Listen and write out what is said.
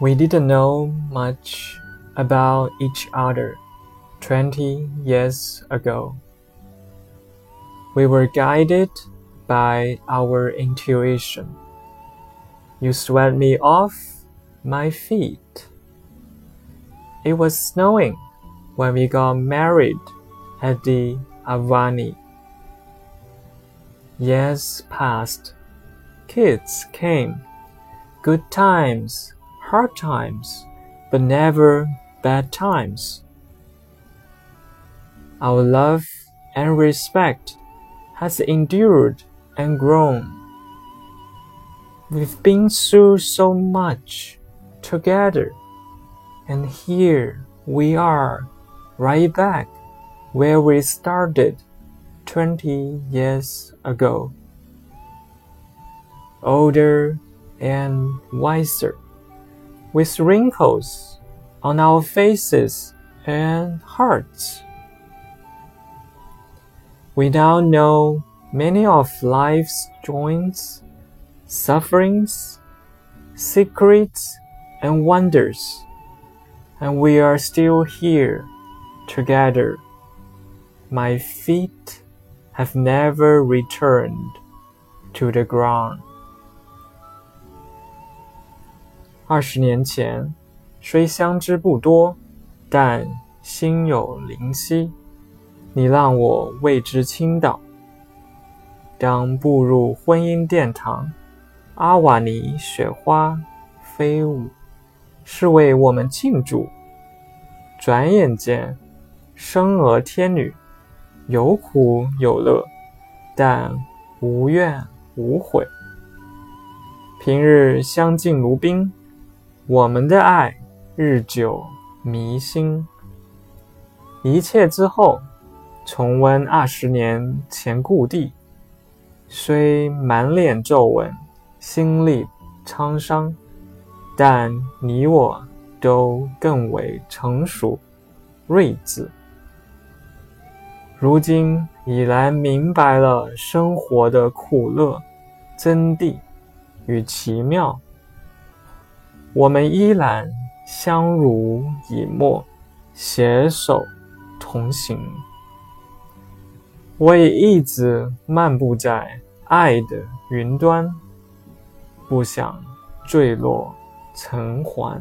We didn't know much about each other 20 years ago. We were guided by our intuition. You swept me off my feet. It was snowing when we got married at the Ahwahnee. Years passed. Kids came. Good times hard times, but never bad times. Our love and respect has endured and grown. We've been through so much together, and here we are, right back where we started 20 years ago. Older and wiser with wrinkles on our faces and hearts. We now know many of life's joys, sufferings, secrets, and wonders, and we are still here together. My feet have never returned to the ground. 二十年前，虽相知不多，但心有灵犀。你让我为之倾倒。当步入婚姻殿堂，阿瓦尼雪花飞舞，是为我们庆祝。转眼间，生儿天女，有苦有乐，但无怨无悔。平日相敬如宾。我们的爱日久弥新。一切之后，重温二十年前故地，虽满脸皱纹，心力沧桑，但你我都更为成熟、睿智。如今已然明白了生活的苦乐、真谛与奇妙。我们依然相濡以沫，携手同行。我也一直漫步在爱的云端，不想坠落尘寰。